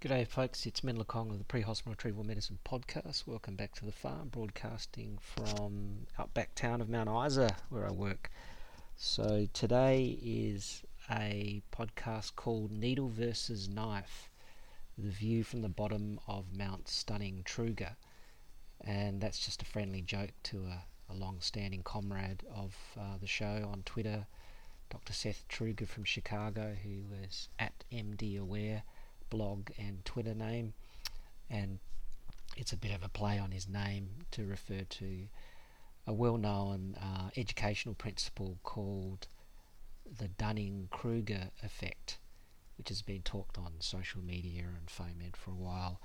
G'day, folks. It's Men Kong of the Pre Hospital Retrieval Medicine Podcast. Welcome back to the PHARM, broadcasting from outback town of Mount Isa, where I work. So, today is a podcast called Needle versus Knife The View from the Bottom of Mount Stunning Trueger. And that's just a friendly joke to a, a long standing comrade of uh, the show on Twitter, Dr. Seth Trueger from Chicago, who was at MDaware blog and Twitter name, and it's a bit of a play on his name to refer to a well known uh, educational principle called the Dunning Kruger effect, which has been talked on social media and FOAMed for a while.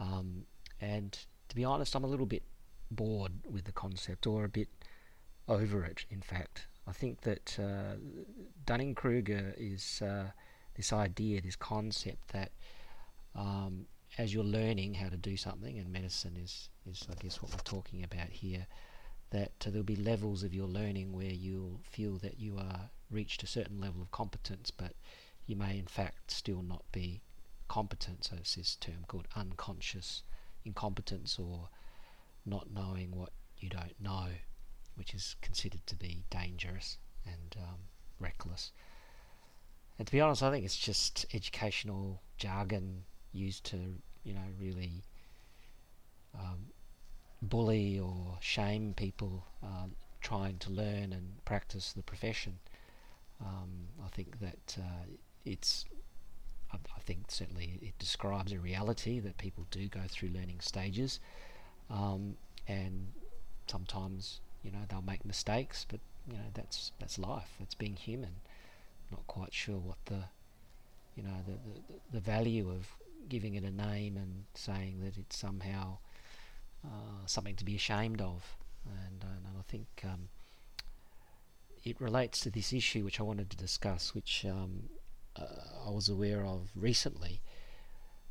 Um, and to be honest, I'm a little bit bored with the concept or a bit over it, in fact. I think that uh, Dunning Kruger is. Uh, this idea, this concept that um, as you're learning how to do something, and medicine is, is I guess what we're talking about here, that uh, there'll be levels of your learning where you'll feel that you are reached a certain level of competence, but you may in fact still not be competent. So it's this term called unconscious incompetence or not knowing what you don't know, which is considered to be dangerous and um, reckless. And to be honest, I think it's just educational jargon used to, you know, really um, bully or shame people uh, trying to learn and practice the profession. Um, I think that uh, it's, I, think certainly it describes a reality that people do go through learning stages, um, and sometimes you know they'll make mistakes, but you know that's that's life. That's being human not quite sure what the you know the, the, the value of giving it a name and saying that it's somehow uh, something to be ashamed of. And, uh, and I think um, it relates to this issue which I wanted to discuss which um, uh, I was aware of recently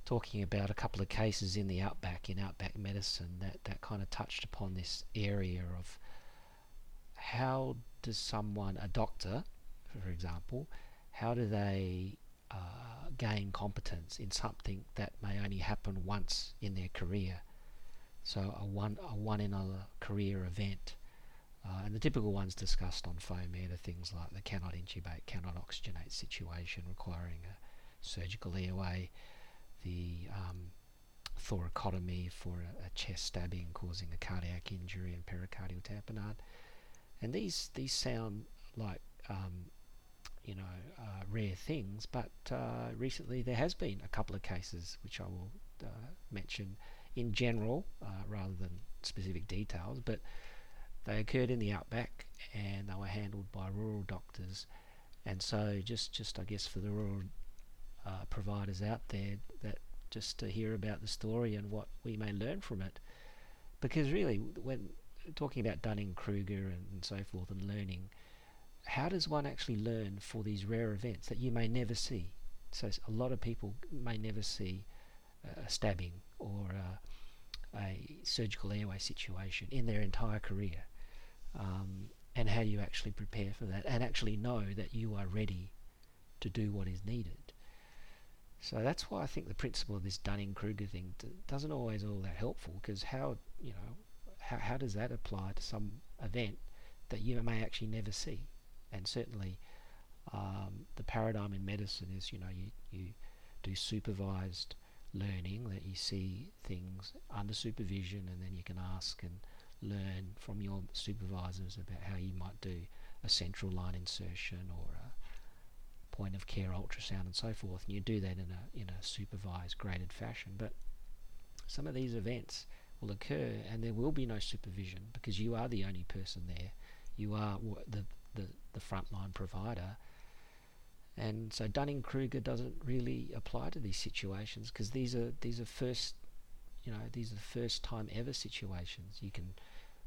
talking about a couple of cases in the outback in outback medicine that, that kind of touched upon this area of how does someone a doctor for example, how do they uh, gain competence in something that may only happen once in their career? So a one a one in a career event. Uh, and the typical ones discussed on FOAMed are things like the cannot intubate, cannot oxygenate situation requiring a surgical airway, the um, thoracotomy for a, a, chest stabbing causing a cardiac injury and pericardial tamponade. And these these sound like um, you know, uh, rare things, but uh, recently there has been a couple of cases which I will uh, mention in general uh, rather than specific details, but they occurred in the outback and they were handled by rural doctors. And so, just, just I guess for the rural uh, providers out there, that just to hear about the story and what we may learn from it, because really, when talking about Dunning Kruger and, and so forth and learning how does one actually learn for these rare events that you may never see? So a lot of people may never see a stabbing or a, a surgical airway situation in their entire career. Um, and how do you actually prepare for that and actually know that you are ready to do what is needed? So that's why I think the principle of this Dunning-Kruger thing doesn't always all that helpful because how you know how, how does that apply to some event that you may actually never see? And certainly um, the paradigm in medicine is you know you, you do supervised learning that you see things under supervision and then you can ask and learn from your supervisors about how you might do a central line insertion or a point of care ultrasound and so forth and you do that in a in a supervised graded fashion. But some of these events will occur and there will be no supervision because you are the only person there. You are the the, the frontline provider. And so Dunning-Kruger doesn't really apply to these situations because these are these are first, you know, these are the first time ever situations. You can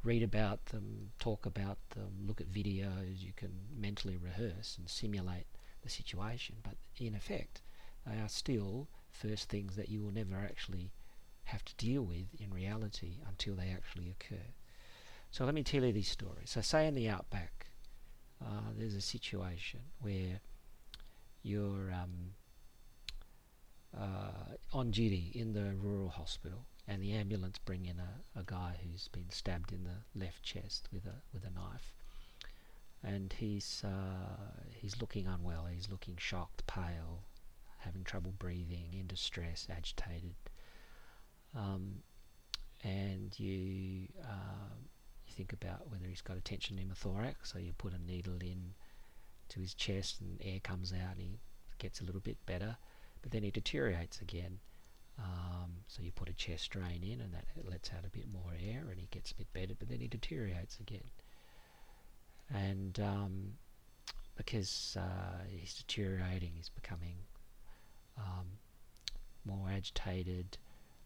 read about them, talk about them, look at videos. You can mentally rehearse and simulate the situation, but in effect, they are still first things that you will never actually have to deal with in reality until they actually occur. So let me tell you these stories. So say in the outback, uh, there's a situation where you're um, uh, on duty in the rural hospital, and the ambulance bring in a, a guy who's been stabbed in the left chest with a with a knife, and he's uh, he's looking unwell. He's looking shocked, pale, having trouble breathing, in distress, agitated. Um, and you uh, think about whether he's got a tension pneumothorax, so you put a needle in to his chest and air comes out and he gets a little bit better, but then he deteriorates again. Um, so you put a chest drain in and that lets out a bit more air and he gets a bit better, but then he deteriorates again. And um, because uh, he's deteriorating, he's becoming um, more agitated,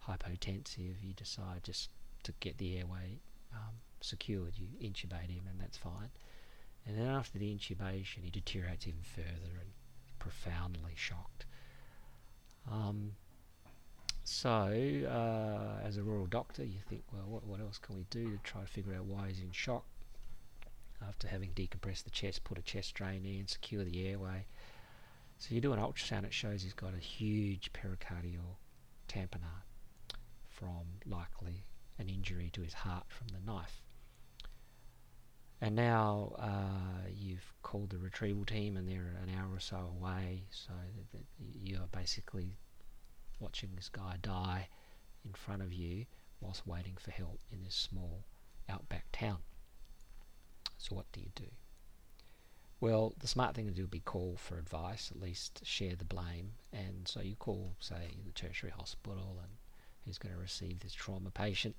hypotensive, you decide just to get the airway um, secured. You intubate him, and that's fine. And then after the intubation, he deteriorates even further and profoundly shocked. Um, so, uh, as a rural doctor, you think, well, what, what else can we do to try to figure out why he's in shock? After having decompressed the chest, put a chest drain in, secure the airway. So you do an ultrasound, it shows he's got a huge pericardial tamponade from likely an injury to his heart from the knife. And now uh, you've called the retrieval team and they're an hour or so away, so that you're basically watching this guy die in front of you whilst waiting for help in this small outback town. So what do you do? Well, the smart thing to do would be call for advice, at least share the blame. And so you call, say, the tertiary hospital and who's going to receive this trauma patient.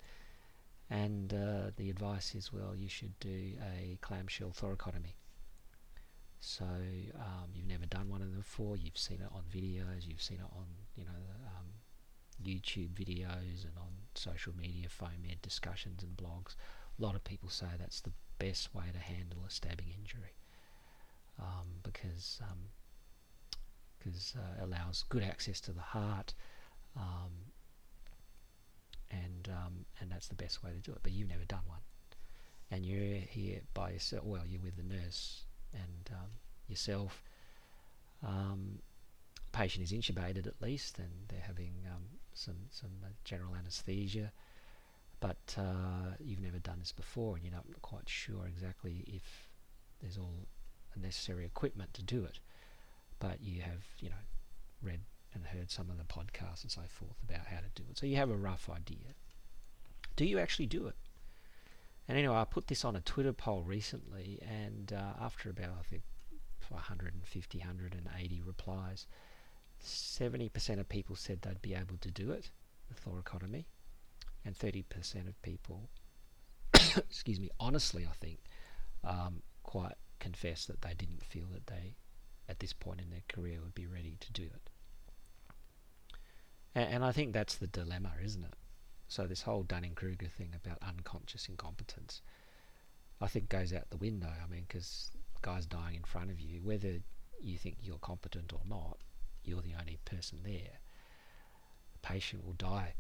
And uh, the advice is, well, you should do a clamshell thoracotomy. So um, you've never done one of them before. You've seen it on videos. You've seen it on, you know, um, YouTube videos and on social media, FOAMed discussions and blogs. A lot of people say that's the best way to handle a stabbing injury um, because because um, uh, allows good access to the heart, um, and um, and that's the best way to do it. But you've never done one, and you're here by yourself. Well, you're with the nurse and um, yourself. Um, patient is intubated at least, and they're having um, some some uh, general anaesthesia. But uh, you've never done this before, and you're not quite sure exactly if there's all the necessary equipment to do it. But you have, you know, read and heard some of the podcasts and so forth about how to do it. So you have a rough idea. Do you actually do it? And anyway, I put this on a Twitter poll recently, and uh, after about, I think, 150, 180 replies, 70% of people said they'd be able to do it, the thoracotomy, and 30% of people, excuse me, honestly, I think, um, quite confess that they didn't feel that they, at this point in their career, would be ready to do it. And, and I think that's the dilemma, isn't it? So this whole Dunning-Kruger thing about unconscious incompetence, I think goes out the window. I mean, because guy's dying in front of you, whether you think you're competent or not, you're the only person there. The patient will die,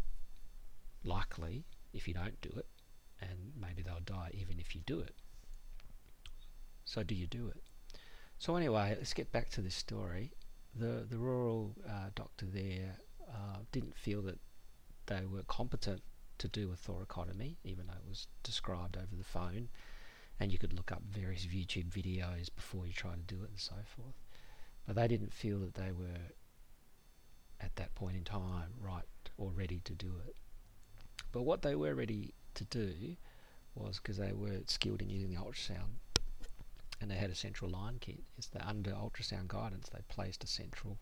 likely, if you don't do it, and maybe they'll die even if you do it. So do you do it? So anyway, let's get back to this story. The the rural uh, doctor there uh, didn't feel that they were competent to do a thoracotomy, even though it was described over the phone, and you could look up various YouTube videos before you try to do it and so forth. But they didn't feel that they were at that point in time right or ready to do it. But what they were ready to do was because they were skilled in using the ultrasound and they had a central line kit. Is that under ultrasound guidance they placed a central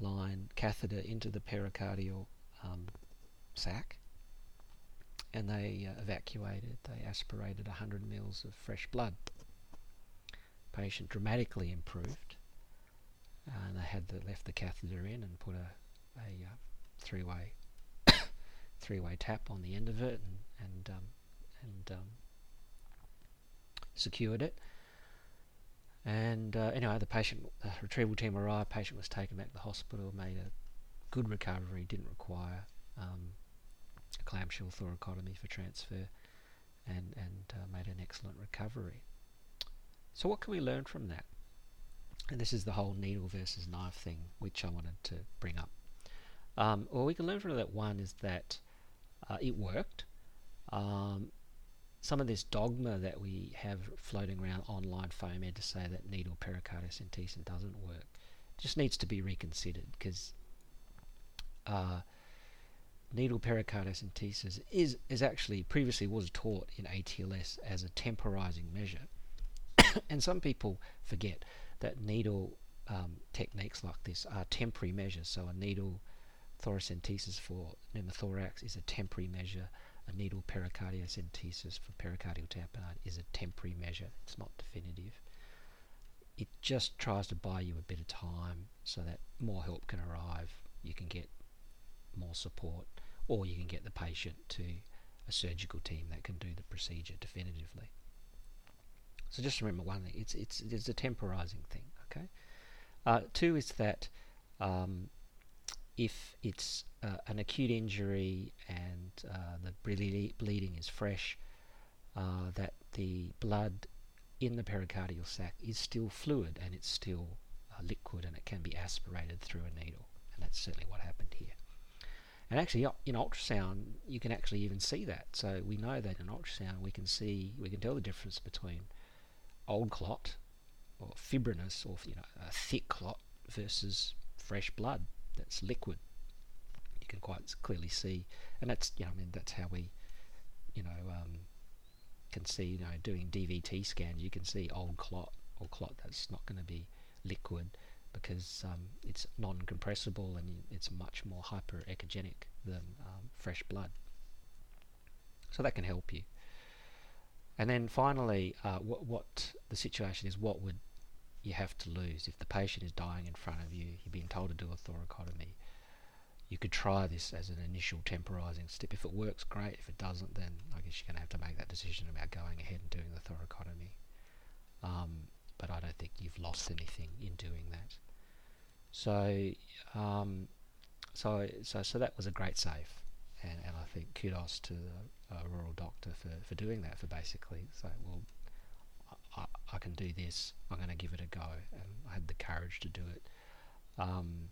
line catheter into the pericardial um, sac and they uh, evacuated, they aspirated 100 mils of fresh blood. Patient dramatically improved. And they had the, left the catheter in and put a, a uh, three-way three-way tap on the end of it and and um, and um, secured it. And uh, anyway, the patient, the retrieval team arrived. Patient was taken back to the hospital, made a good recovery, didn't require um, a clamshell thoracotomy for transfer, and and uh, made an excellent recovery. So what can we learn from that? And this is the whole needle versus knife thing, which I wanted to bring up Um, well, we can learn from that one is that uh, it worked. Um, some of this dogma that we have floating around online FOAMed to say that needle pericardiocentesis doesn't work just needs to be reconsidered because uh, needle pericardiocentesis is, is actually previously was taught in ATLS as a temporizing measure. and some people forget that needle um, techniques like this are temporary measures. So a needle thoracentesis for pneumothorax is a temporary measure. A needle pericardiocentesis for pericardial tamponade is a temporary measure. It's not definitive. It just tries to buy you a bit of time so that more help can arrive. You can get more support, or you can get the patient to a surgical team that can do the procedure definitively. So just remember one thing: it's it's it's a temporizing thing. Okay. Uh, two is that um, if it's uh, an acute injury and uh, the bleeding is fresh, uh, that the blood in the pericardial sac is still fluid and it's still uh, liquid and it can be aspirated through a needle. And that's certainly what happened here. And actually, in ultrasound, you can actually even see that. So we know that in ultrasound, we can see, we can tell the difference between old clot or fibrinous or you know a thick clot versus fresh blood that's liquid. You can quite clearly see, and that's you know I mean that's how we you know um, can see you know doing DVT scans. You can see old clot or clot that's not going to be liquid because um, it's non-compressible and it's much more hyperechogenic than um, fresh blood. So that can help you. And then finally, uh, what, what the situation is, what would you have to lose if the patient is dying in front of you? You're being told to do a thoracotomy. You could try this as an initial temporizing step. If it works, great. If it doesn't, then I guess you're going to have to make that decision about going ahead and doing the thoracotomy. Um, but I don't think you've lost anything in doing that. So, um, so, so, so that was a great save, and, and I think kudos to the uh, rural doctor for, for doing that. For basically saying, well, I, can do this. I'm going to give it a go, and I had the courage to do it, um,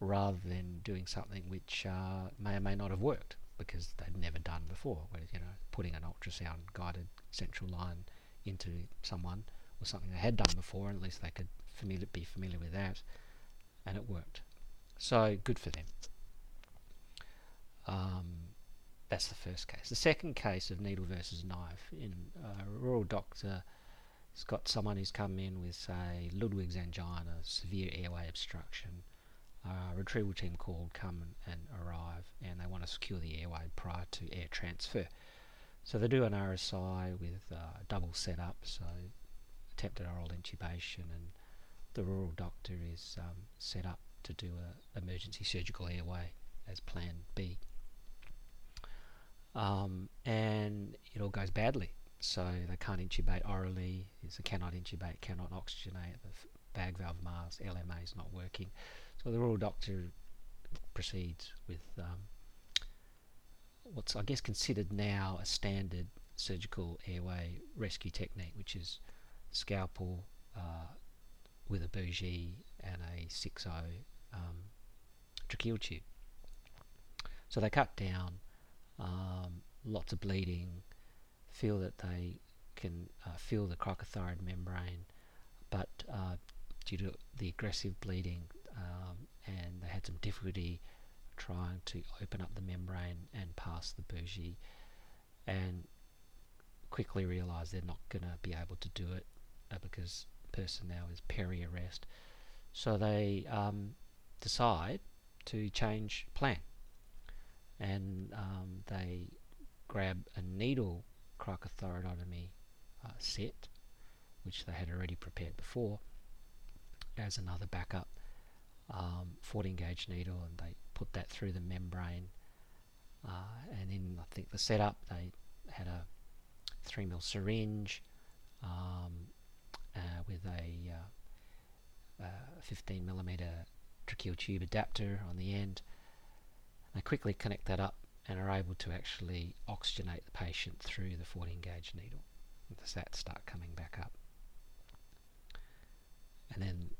rather than doing something which uh, may or may not have worked because they'd never done before. Where you know, putting an ultrasound guided central line into someone was something they had done before, and at least they could familiar, be familiar with that and it worked. So good for them. Um, that's the first case. The second case of needle versus knife in uh, a rural doctor has got someone who's come in with say Ludwig's angina, severe airway obstruction. Uh, retrieval team called, come and, and arrive, and they want to secure the airway prior to air transfer. So they do an RSI with uh, double setup, so attempted oral intubation and the rural doctor is um, set up to do an emergency surgical airway as plan B. Um, and it all goes badly. So they can't intubate orally, they cannot intubate, cannot oxygenate, the bag valve mask, LMA is not working. So the rural doctor proceeds with um, what's I guess considered now a standard surgical airway rescue technique, which is scalpel, uh, with a bougie and a 6.0 um, tracheal tube. So they cut down, um, lots of bleeding, feel that they can uh, feel the cricothyroid membrane, but uh, due to the aggressive bleeding um, and they had some difficulty trying to open up the membrane and pass the bougie and quickly realize they're not going to be able to do it uh, because person now is peri arrest. So they um, decide to change plan and um, they grab a needle cricothyroidotomy uh, set, which they had already prepared before, as another backup um, 14 gauge needle, and they put that through the membrane. Uh, and in I think the setup, they had a 3 mil syringe, um, uh, with a uh, 15 millimeter tracheal tube adapter on the end. And They quickly connect that up and are able to actually oxygenate the patient through the 14 gauge needle. The sats start coming back up. And then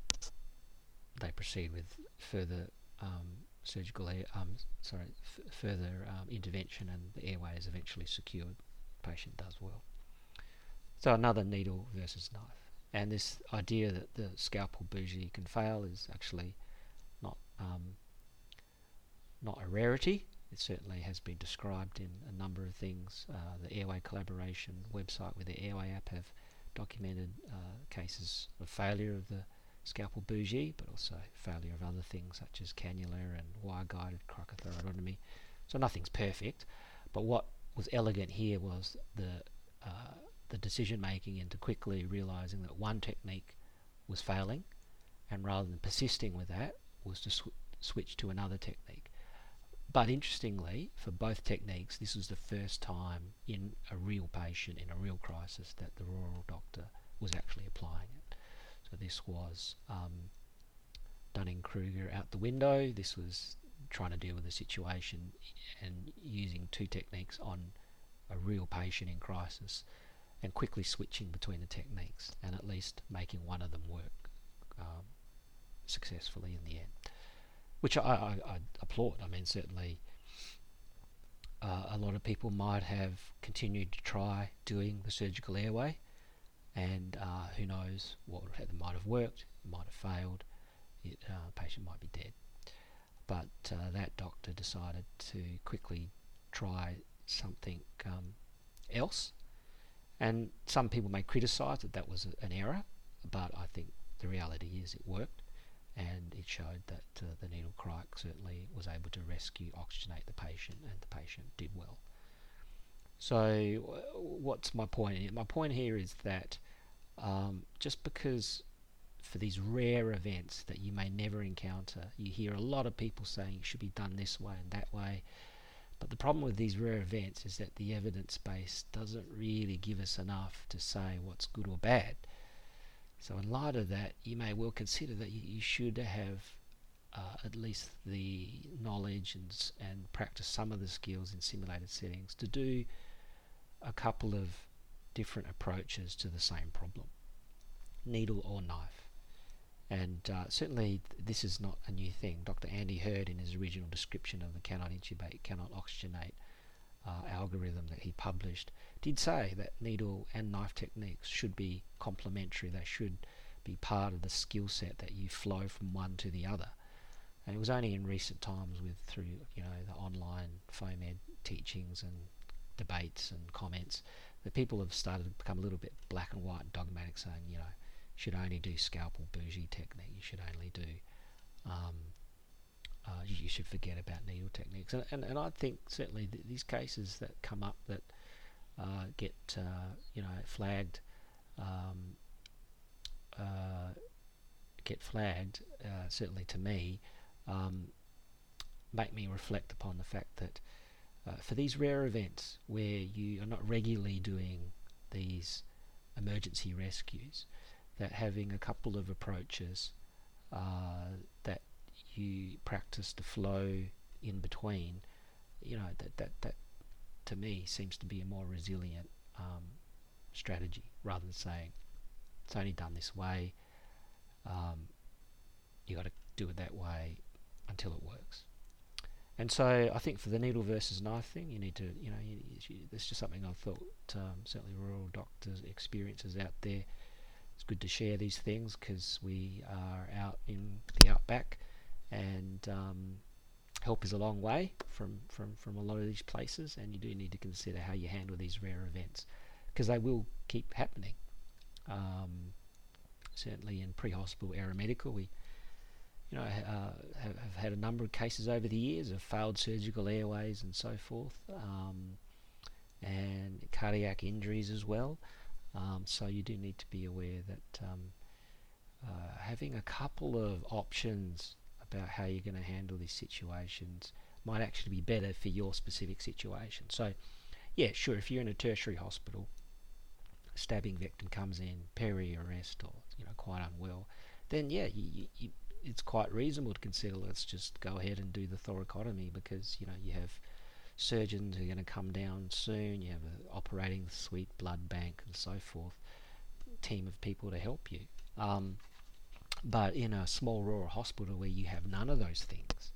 they proceed with further um, surgical air, um, sorry, f- further um, intervention, and the airway is eventually secured. Patient does well. So another needle versus knife, and this idea that the scalpel bougie can fail is actually not um, not a rarity. It certainly has been described in a number of things. Uh, the Airway Collaboration website with the Airway app have documented uh, cases of failure of the scalpel bougie, but also failure of other things such as cannula and wire-guided cricothyroidotomy. So nothing's perfect, but what was elegant here was the uh, the decision making into quickly realizing that one technique was failing, and rather than persisting with that, was to sw- switch to another technique. But interestingly, for both techniques, this was the first time in a real patient, in a real crisis, that the rural doctor was actually applying it. So this was um, Dunning-Kruger out the window. This was trying to deal with the situation and using two techniques on a real patient in crisis and quickly switching between the techniques and at least making one of them work um, successfully in the end. Which I, I, I applaud. I mean, certainly uh, a lot of people might have continued to try doing the surgical airway, and uh, who knows what might have worked, might have failed, it, uh, patient might be dead. But uh, that doctor decided to quickly try something um, else, and some people may criticise that that was an error, but I think the reality is it worked, and it showed that uh, the needle cric certainly was able to rescue, oxygenate the patient, and the patient did well. So, what's my point? Here? My point here is that um, just because for these rare events that you may never encounter, you hear a lot of people saying it should be done this way and that way. But the problem with these rare events is that the evidence base doesn't really give us enough to say what's good or bad. So, in light of that, you may well consider that you, should have uh, at least the knowledge and, and practice some of the skills in simulated settings to do a couple of different approaches to the same problem needle or knife. And uh, certainly, th- this is not a new thing. Dr. Andy Heard, in his original description of the cannot intubate, cannot oxygenate uh, algorithm that he published, did say that needle and knife techniques should be complementary. They should be part of the skill set that you flow from one to the other. And it was only in recent times, with through you know the online FOAMed teachings and debates and comments, that people have started to become a little bit black and white and dogmatic, saying you know should only do scalpel bougie technique. You should only do um, uh, you, should forget about needle techniques. And, and, and I think certainly th- these cases that come up that uh, get uh, you know flagged um, uh, get flagged uh, certainly to me um, make me reflect upon the fact that uh, for these rare events where you are not regularly doing these emergency rescues that having a couple of approaches that you practice the flow in between, you know, that, that, that to me seems to be a more resilient um, strategy rather than saying it's only done this way. Um, you got to do it that way until it works. And so I think for the needle versus knife thing, you need to, you know, you, you, there's just something I've thought um, certainly rural doctors' experiences out there. It's good to share these things because we are out in the outback and um, help is a long way from, from, from a lot of these places, and you do need to consider how you handle these rare events because they will keep happening. Um, certainly in pre-hospital aeromedical, we you know uh, have, have, had a number of cases over the years of failed surgical airways and so forth, um, and cardiac injuries as well. Um, so you do need to be aware that um, uh, having a couple of options about how you're going to handle these situations might actually be better for your specific situation. So, yeah, sure, if you're in a tertiary hospital, a stabbing victim comes in, peri arrest, or you know, quite unwell, then yeah, you, you, it's quite reasonable to consider let's just go ahead and do the thoracotomy because you know you have surgeons who are going to come down soon, you have an operating suite, blood bank, and so forth, team of people to help you. Um, but in a small rural hospital where you have none of those things,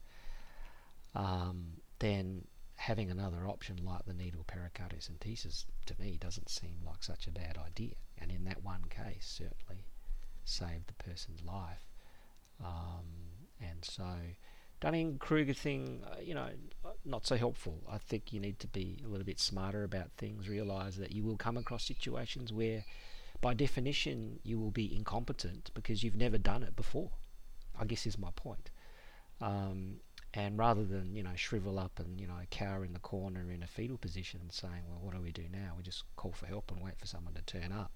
um, then having another option like the needle pericardiocentesis to me doesn't seem like such a bad idea. And in that one case, certainly saved the person's life. Um, and so, Dunning Kruger thing, uh, you know, not so helpful. I think you need to be a little bit smarter about things, realize that you will come across situations where, by definition, you will be incompetent because you've never done it before. I guess is my point. Um, and rather than you know shrivel up and you know cower in the corner in a fetal position and saying, well, what do we do now? We just call for help and wait for someone to turn up.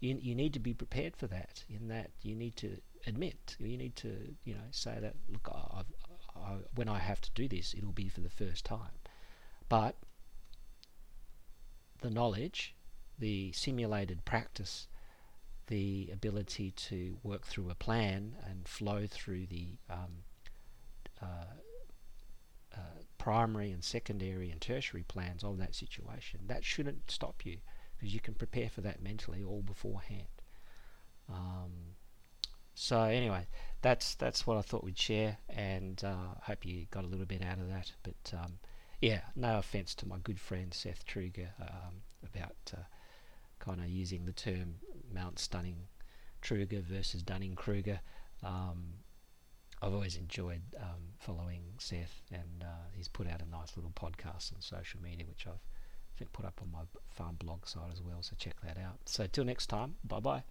You you need to be prepared for that. In that you need to admit, you need to you know say that look, I, when I have to do this, it'll be for the first time. But the knowledge, the simulated practice, the ability to work through a plan and flow through the um, uh, uh, primary and secondary and tertiary plans of that situation, that shouldn't stop you because you can prepare for that mentally all beforehand. Um, so anyway, that's that's what I thought we'd share, and uh, hope you got a little bit out of that. But um, yeah, no offence to my good friend Seth Trueger um, about uh, kind of using the term Mount Stunning Trueger versus Dunning Kruger. Um, I've always enjoyed um, following Seth, and uh, he's put out a nice little podcast on social media, which I've put up on my PHARM blog site as well. So check that out. So till next time, bye bye.